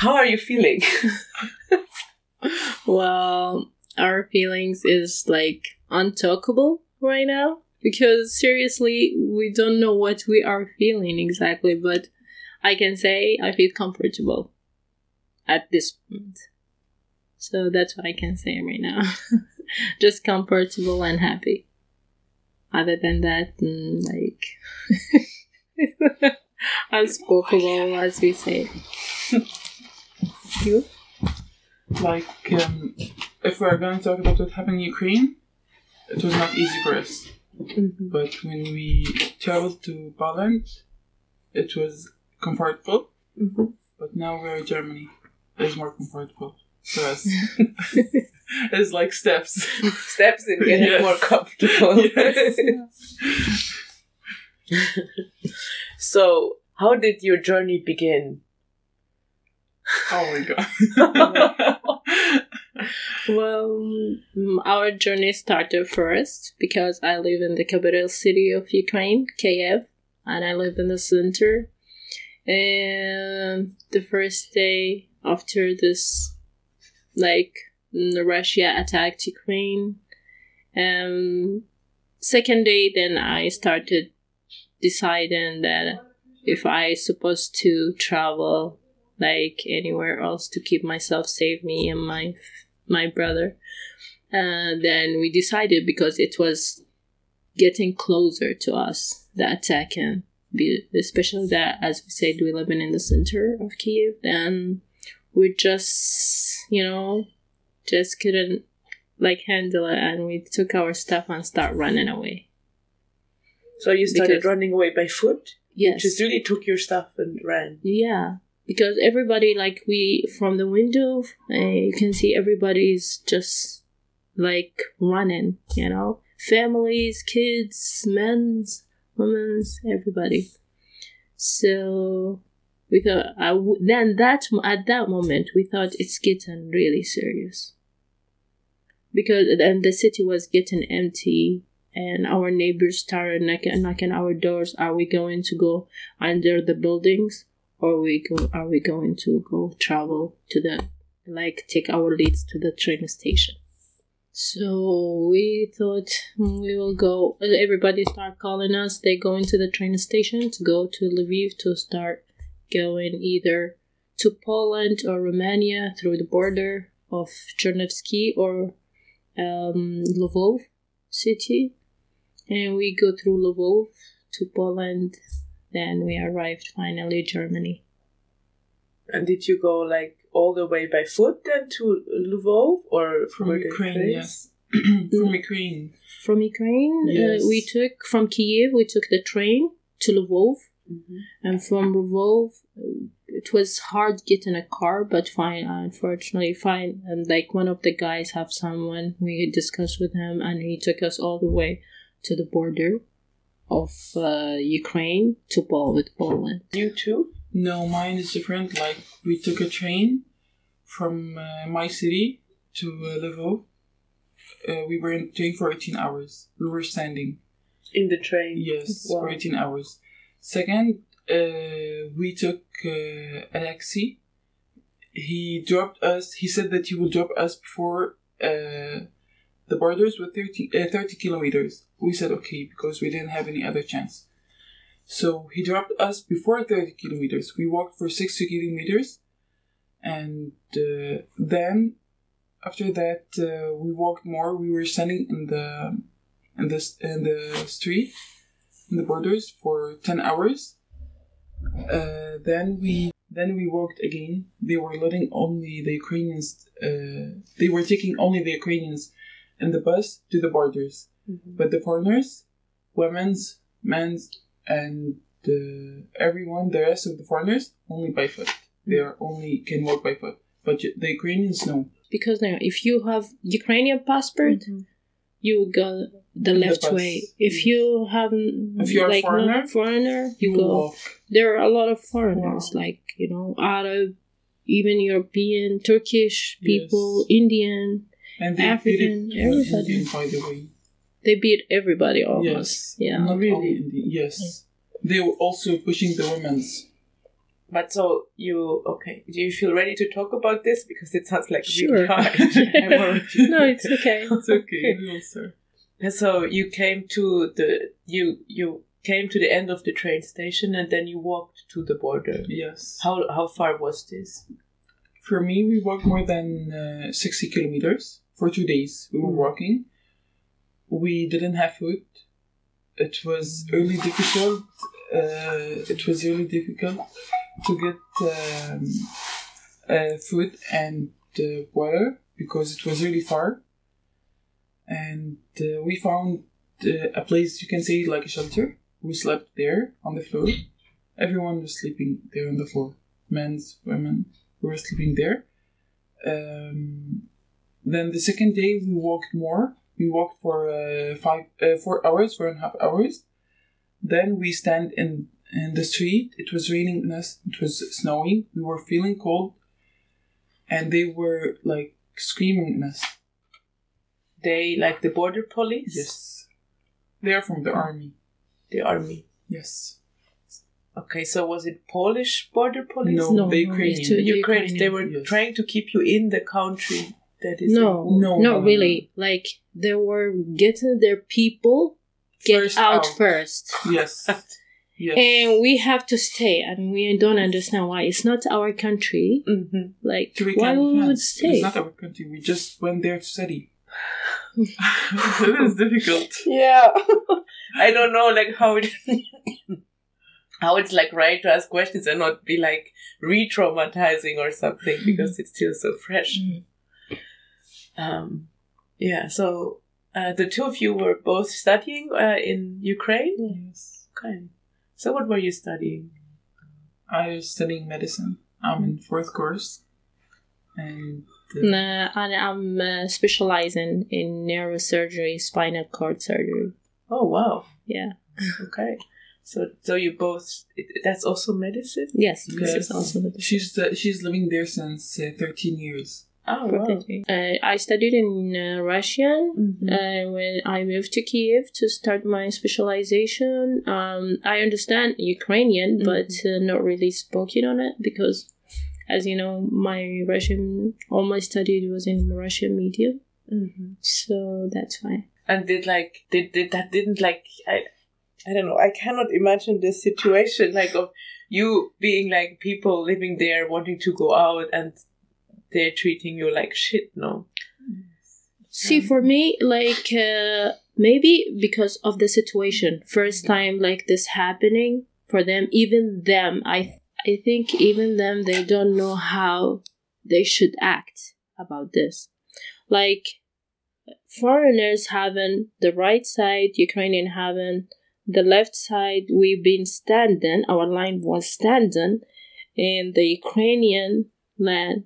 how are you feeling? well, our feelings is like untalkable right now because seriously, we don't know what we are feeling exactly, but I can say I feel comfortable at this point. So that's what I can say right now. Just comfortable and happy. Other than that, mm, like unspoken, as we say. You? Like, um, if we're going to talk about what happened in Ukraine, it was not easy for us. Mm-hmm. But when we traveled to Poland, it was comfortable. Mm-hmm. But now we're in Germany. It's more comfortable for us. it's like steps. Steps in getting Yes. more comfortable. Yes. so, how did your journey begin? Oh my god. Well, mm, our journey started first because I live in the capital city of Ukraine, Kiev, and I live in the center. And the first day after this, like mm, Russia attacked Ukraine, um, second day then I started deciding that if I supposed to travel like anywhere else to keep myself safe, me and my my brother. Uh, then we decided because it was getting closer to us, the attack, and be, especially that, as we said, we live in the center of Kiev, then we just, you know, just couldn't like handle it, and we took our stuff and start running away. So, you started Because- running away by foot? Yes. Just really took your stuff and ran. Yeah, because everybody like we from the window, uh, you can see everybody's just like running. You know, families, kids, men's, women's, everybody. So we thought I w- then that at that moment we thought it's getting really serious because then the city was getting empty and our neighbors started knocking, knocking our doors are we going to go under the buildings or we go are we going to go travel to the like take our leads to the train station? So we thought we will go everybody start calling us. They go into the train station to go to lviv to start going either to poland or romania through the border of chernivtsi or um, lvov city. And we go through lvov to poland then we arrived finally Germany. And did you go like all the way by foot then to Lvov or From Ukraine, yes. From Ukraine. From Ukraine, Yes. uh, we took from Kiev. We took the train to Lvov, Mhm. and from Lvov, uh, it was hard getting a car, but fine. Unfortunately, fine. And like one of the guys have someone we discussed with him, and he took us all the way to the border of uh, Ukraine to Pol with Poland. You too? No, mine is different. Like, we took a train from uh, my city to uh, Lvov. Uh, we were in the train for 18 hours. We were standing. In the train? Yes, Wow. for 18 hours. Second, uh, we took uh, a taxi. He dropped us, he said that he will drop us before uh, the borders were 30, uh, 30 kilometers. We said okay because we didn't have any other chance. So he dropped us before 30 kilometers. We walked for 60 kilometers. And uh, then, after that, uh, we walked more. We were standing in the in the in the street in the borders for 10 hours uh, then we then we walked again they were letting only the ukrainians uh, they were taking only the ukrainians in the bus to the borders. But the foreigners women's men's and uh, everyone the rest of the foreigners only by foot. They are only can walk by foot. But the ukrainians no. Because now, if you have Ukrainian passport, you would go the The left bus. way. If you have If you're like no foreigner, foreigner, you you go. walk. There are a lot of foreigners, like you know, Arab, even European, Turkish people, Indian. And they African, beat it everybody. Indian, by the way They beat everybody almost. Yes. Yeah. Not Really? only Indian. Yes. They were also pushing the women's. But so you okay? Do you feel ready to talk about this because it sounds like Sure. really hard? I'm no, it's okay. It's okay. We will start. And so you came to the you you came to the end of the train station and then you walked to the border. Yes. How how far was this? For me, we walked more than uh, 60 kilometers for two days. We were Mm. walking. We didn't have food. It was really difficult. Uh, it was really difficult to get um, uh, food and uh, water because it was really far. And uh, we found uh, a place you can say like a shelter. We slept there on the floor. Everyone was sleeping there on the floor. Men's, women we were sleeping there. Um, then the second day we walked more. We walked for uh, five, uh, four hours, four and a half hours. Then we stand in in the street. It was raining on us. It was snowing. We were feeling cold, and they were like screaming at us. They like the border police. Yes, they are from the army. the army. Yes, Okay, so was it Polish border police? No, No, the no, Ukrainian. it's The Ukrainians. They were Yes. trying to keep you in the country. That is No, No, not no, no, really. Like they were getting their people get First out, out. first. yes, yes. And we have to stay, and we don't understand why. It's not our country. hmm Like, So we why we would dance. stay? It's not our country. We just went there to study. it is difficult. Yeah, I don't know, like how it, how it's like right to ask questions and not be like re-traumatizing or something because it's still so fresh. Mm. Um, yeah. So uh, the two of you were both studying uh, in Ukraine. Yes. Okay. So what were you studying? I was studying medicine. I'm in fourth course, and uh, Nah, and I'm uh, specializing in neurosurgery, spinal cord surgery. Oh wow. Yeah. Okay. So so you both that's also medicine. Yes, Yes. also the she's uh, she's living there since uh, 13 years. Oh wow. Uh, I studied in uh, Russian. Mhm. Uh, when I moved to Kiev to start my specialization, um, I understand Ukrainian, but uh, not really spoken on it because, as you know, my Russian, all my studied was in Russian medium, Mhm. so that's why. And did like did, did that didn't like I I don't know I cannot imagine this situation like of you being like people living there wanting to go out and they're treating you like shit. No. See, for me, like uh, maybe because of the situation, first time like this happening for them, even them, I I think even them they don't know how they should act about this. Like foreigners having the right side, Ukrainian having the left side. We've been standing, our line was standing, and the Ukrainian land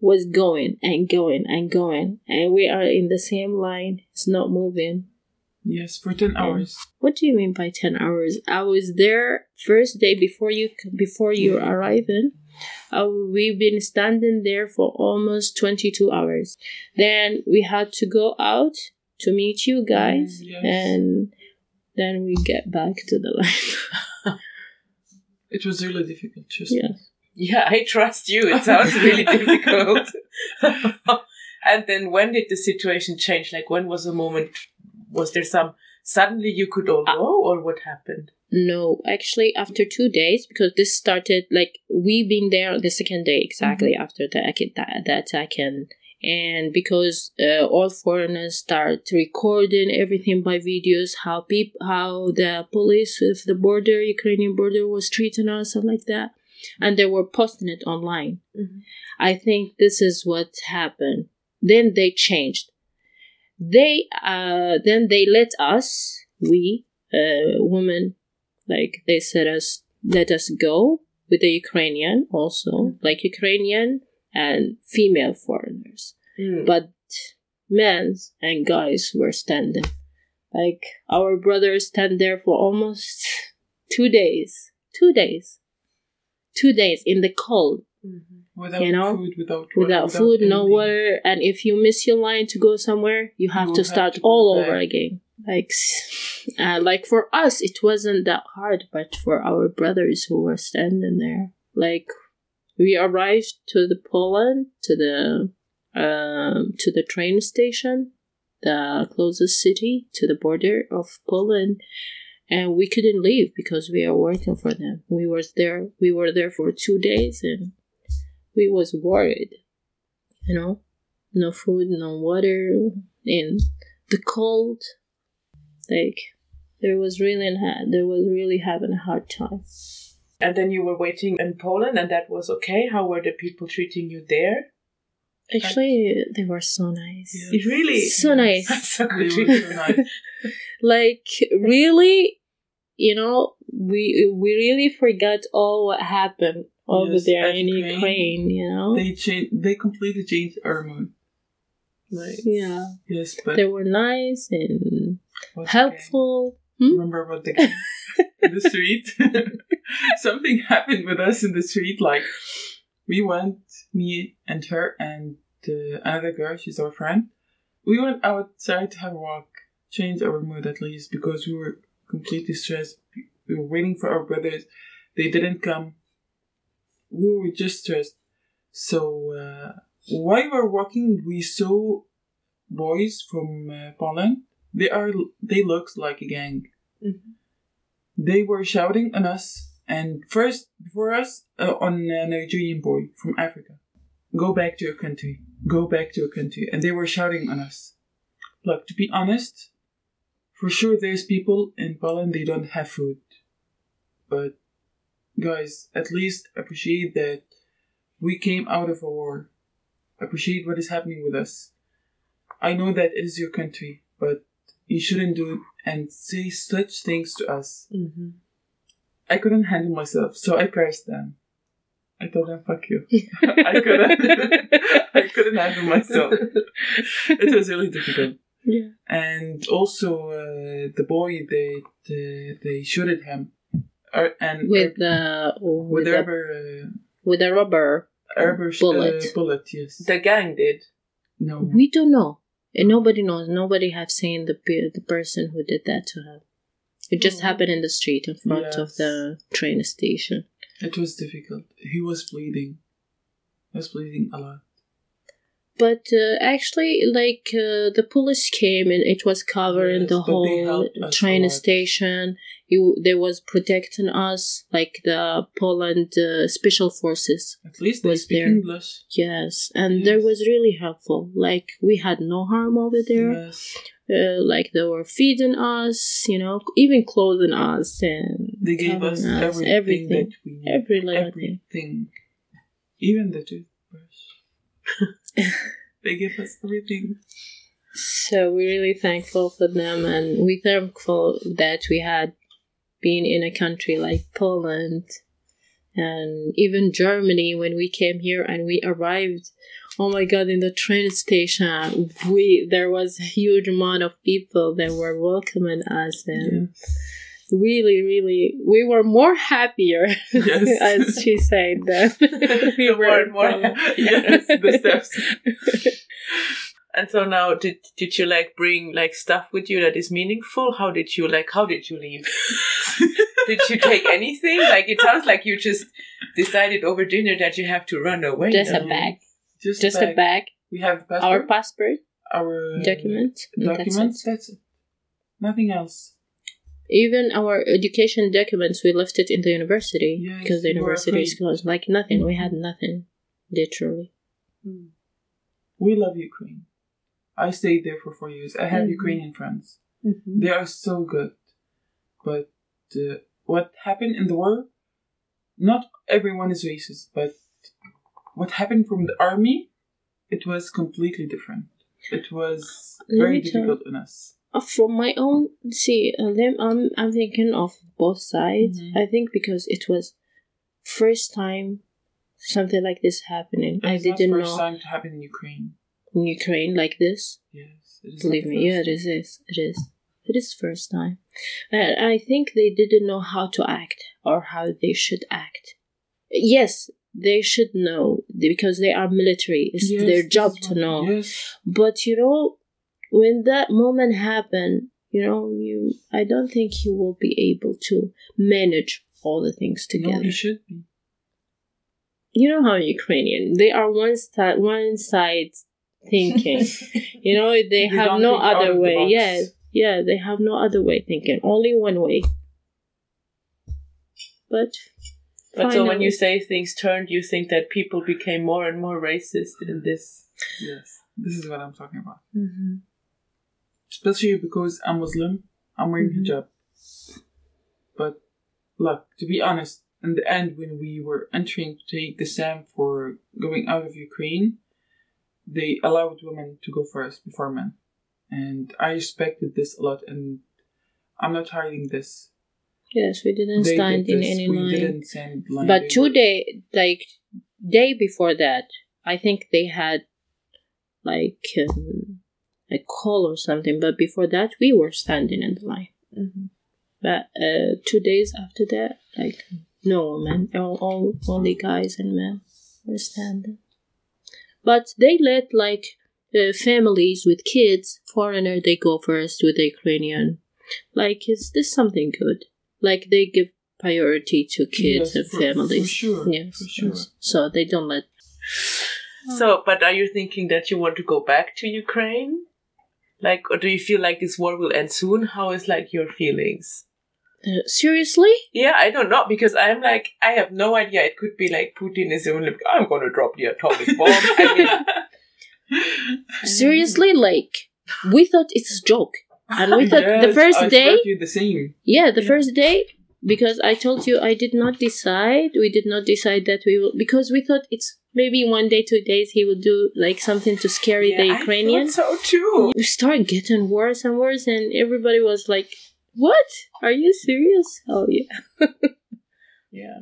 was going and going and going, and we are in the same line. It's not moving. Yes, for 10 hours. What do you mean by ten hours? I was there first day before you before you arriving. Uh, we've been standing there for almost twenty two hours. Then we had to go out to meet you guys, Mm, yes. and then we get back to the line. It was really difficult. Trust me. Yeah. I trust you. It sounds really difficult. and then when did the situation change? Like when was the moment? Was there some suddenly you could all go, or what happened? No, actually, after two days, because this started like we been there the second day exactly after the attack, the, the attack, and and because uh, all foreigners start recording everything by videos, how peop how the police with the border, Ukrainian border, was treating us and like that, and they were posting it online. Mhm. I think this is what happened. Then they changed. They uh then they let us we uh women like they said us let us go with the Ukrainian also like Ukrainian and female foreigners Mm. but men and guys were standing like our brothers stand there for almost two days two days two days in the cold Mhm. Without You know, food, without water, without food no water and if you miss your line to go somewhere you have You to have start to go all back. over again like uh, like for us it wasn't that hard but for our brothers who were standing there like we arrived to the poland to the um to the train station the closest city to the border of poland and we couldn't leave because we are working for them we were there we were there for two days and we was worried you know no food no water in the cold like there was really there was really having a hard time And then you were waiting in Poland, and that was okay. How were the people treating you there? actually they were so nice Yeah. Really? so nice so They were so nice. like really you know we we really forgot all what happened over Yes, there in Ukraine, ukraine you know They changed. They completely changed our mood. Nice. yeah Yes, but they were nice and helpful Hmm? Remember what the in the street? Something happened with us in the street. Like we went, me and her and uh, another girl. She's our friend. We went outside to have a walk, change our mood at least because we were completely stressed. We were waiting for our brothers. They didn't come. We were just stressed. So uh, while we were walking, we saw boys from uh, Poland. They are. They looked like a gang. Mhm. They were shouting on us, and first before us, uh, on a Nigerian boy from Africa. Go back to your country. Go back to your country. And they were shouting on us. Look, to be honest, for sure there's people in Poland they don't have food. But guys, at least appreciate that we came out of a war. Appreciate what is happening with us. I know that it is your country, but you shouldn't do it and say such things to us. hmm I couldn't handle myself, so I cursed them. I told them, "Fuck you." I couldn't. I couldn't handle myself. It was really difficult. yeah And also, uh, the boy they they, they shot at him, uh, and with the with with, the, rubber uh, with a rubber rubber bullet. Uh, bullet. Yes. The gang did. no. we don't know and nobody knows nobody have seen the pe- the person who did that to him it just Oh. happened in the street in front of the train station It was difficult. He was bleeding. He was bleeding a lot. But uh, actually like uh, the police came and it was covering Yes, the whole us train station you they was protecting us like the poland uh, special forces At least they Was speak there. English. yes and they Yes. was really helpful like we had no harm over there Yes. uh, like they were feeding us, you know, even clothing us and They gave us covering everything, everything, that we need. every little thing. everything. Even the toothbrush. they give us everything. So we're really thankful for them, and we're thankful that we had been in a country like Poland and even Germany when we came here and we arrived. Oh my God! In the train station, we there was a huge amount of people that were welcoming us, and really, really, we were more happier, Yes. as she said. That we The more and more. yes, the steps. And so now, did did you like bring like stuff with you that is meaningful? How did you like? How did you leave? did you take anything? Like it sounds like you just decided over dinner that you have to run away. Just a bag, Just, just a bag, We have passport, our passport, our document, and that's it. documents. That's it. Nothing else. Even our education documents, we left it in the university Yes, because the university is closed. Like nothing, we had nothing, literally. Mm. We love Ukraine. I stayed there for four years. I have Mhm. Ukrainian friends. Mhm. They are so good. But uh, what happened in the war, not everyone is racist, but what happened from the army, it was completely different. It was very tell- difficult on us. From my own, see, uh, them, I'm, I'm thinking of both sides. Mhm. I think because it was first time something like this happening. I didn't first know time to happen in Ukraine. in Ukraine like this. Yes, it is. Believe me, yeah, first it is. is. It is. It is first time. And I think they didn't know how to act or how they should act. Yes, they should know because they are military. It's Yes, their job to know. Yes, But you know, when that moment happened, You know, you. I don't think he will be able to manage all the things No, together. he should be. you know how Ukrainian they are one side one side thinking. you know they, They have no other way. Yeah, yeah, they have no other way thinking. Only one way. But But so when you say things turned, you think that people became more and more racist in this. Yes, this is what I'm talking about. Mm-hmm. Especially because I'm Muslim, I'm wearing Mhm. hijab. But look, to be honest, in the end, when we were entering to take the SAM for going out of Ukraine, they allowed women to go first before men, and I respected this a lot. And I'm not hiding this. yes, we didn't They stand did in this, any we line. line. But two day like day before that, I think they had like um, a call or something. But before that, we were standing in the line. Mm-hmm. But uh, two days after that, like no women, all, all only guys and men were standing. But they let like uh, families with kids, foreigner, they go first with the Ukrainian. Like, is this something good? Like they give priority to kids Yes, and for- families. For sure. Yes, For sure. yes. So they don't let. So, but are you thinking that you want to go back to Ukraine? Like, or do you feel like this war will end soon? How is like your feelings? Uh, seriously? Yeah, I don't know because I'm like I have no idea. It could be like Putin is only like, I'm gonna drop the atomic bomb. I mean, Seriously? Like, we thought it's a joke. And we thought the Yes, first I day, you the same. Yeah, the Yeah. first day, because I told you I did not decide. We did not decide that we will, because we thought it's maybe one day, two days, he will do like something to scare the yeah, I Ukrainian. thought so too. We start getting worse and worse, and everybody was like, "What? Are you serious?" Oh yeah. Yeah.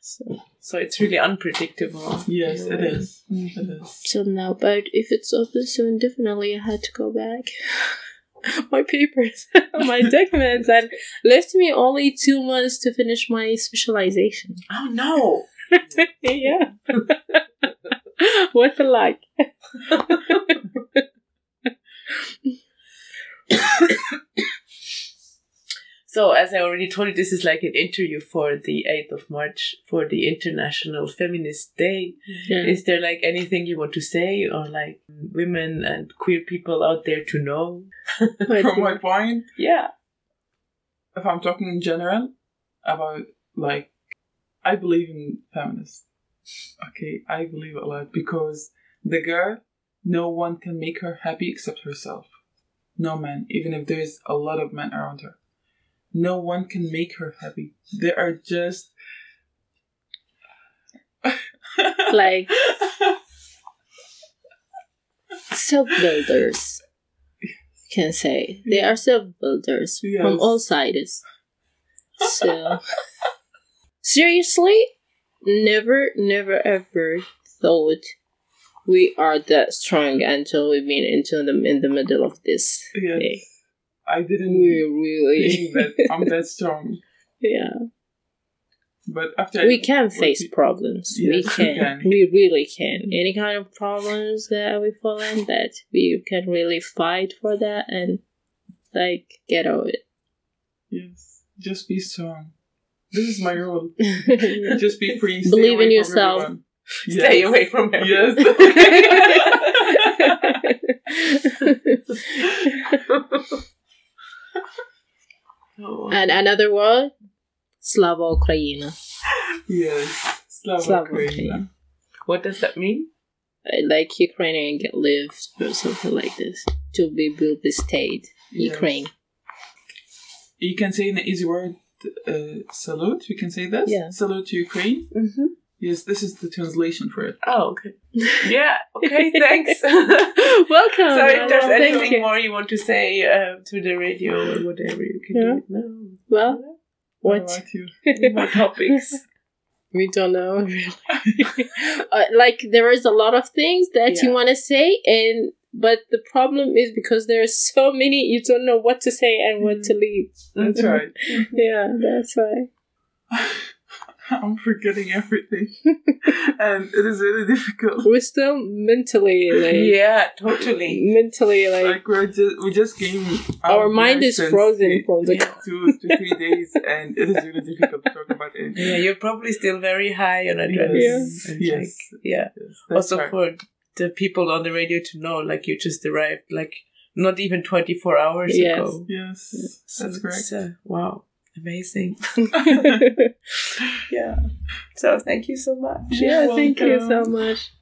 So, So it's really unpredictable. Yes, in a it way. is. It mm-hmm. is. so now, but if it's open soon, definitely I had to go back. my papers, my documents, and left me only two months to finish my specialization. Oh no! yeah. what a like? So as I already told you, this is like an interview for the eighth of March for the International Feminist Day. Yeah. Is there like anything you want to say, or like women and queer people out there to know? From my point, Yeah. if I'm talking in general about like, I believe in feminists. Okay, I believe a lot because the girl, no one can make her happy except herself. No man, even if there's a lot of men around her. No one can make her happy. They are just like self builders. You can say they are self builders from all sides. So seriously, never, never ever thought we are that strong until we've been into the in the middle of this. yes. day. I didn't We really, think that I'm that strong, yeah. but after we I- can face we- problems. we Yes, we can. can. We really can. Any kind of problems that we fall in, that we can really fight for that and like get over it. Yes, just be strong. This is my rule. Just be free. Stay Believe away in from yourself. everyone. Stay Yes. away from him. Oh. and another word, Slava Ukraina. Yes. Slava Slava Ukraina. Ukraina. What does that mean? Like Ukrainian get lived or something like this to be built the state. Yes. Ukraine. You can say in an easy word, uh, salute. We can say this. Yeah. Salute to Ukraine. Mm-hmm. Yes, this is the translation for it. Oh, okay. Yeah. Okay. Thanks. Welcome. so if there's Well, anything you. more you want to say uh, to the radio or whatever, you can Yeah. do it now. Well, What what? about you? More topics. We don't know really. uh, like there is a lot of things that you want to say, and but the problem is because there are so many, you don't know what to say and what to mm. leave. That's right. Yeah, that's why. I'm forgetting everything, and it is really difficult. We're still mentally like Yeah, totally. mentally like, Like we're just we just came. our mind is frozen the- from the two to three days, and it is really difficult to talk about it. Yeah, you're probably still very high on adrenaline. Yes, and, yes, like, yeah. yes. Also hard. for the people on the radio to know, like you just arrived, like not even 24 hours Yes. ago. yes, So that's it's, correct. uh, wow, amazing. Yeah. So thank you so much. yeah, You're thank you so much.